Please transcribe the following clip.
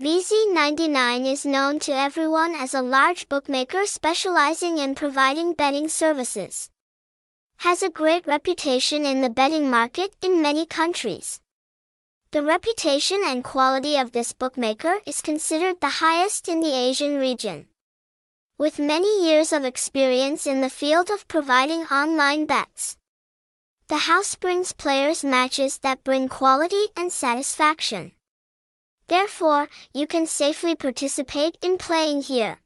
VZ99 is known to everyone as a large bookmaker specializing in providing betting services. Has a great reputation in the betting market in many countries. The reputation and quality of this bookmaker is considered the highest in the Asian region. With many years of experience in the field of providing online bets, the house brings players matches that bring quality and satisfaction. Therefore, you can safely participate in playing here.